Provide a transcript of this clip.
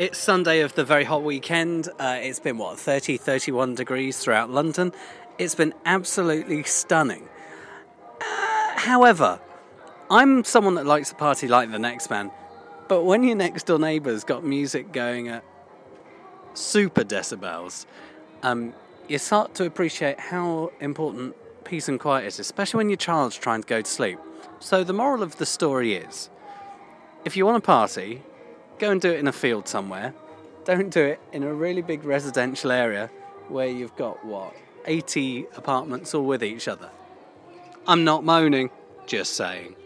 It's Sunday of the very hot weekend. Uh, it's been, what, 30, 31 degrees throughout London. It's been absolutely stunning. Uh, however, I'm someone that likes a party like the next man, but when your next door neighbour's got music going at super decibels, um, you start to appreciate how important peace and quiet is, especially when your child's trying to go to sleep. So, the moral of the story is if you want a party, go and do it in a field somewhere. Don't do it in a really big residential area where you've got what, 80 apartments all with each other. I'm not moaning, just saying.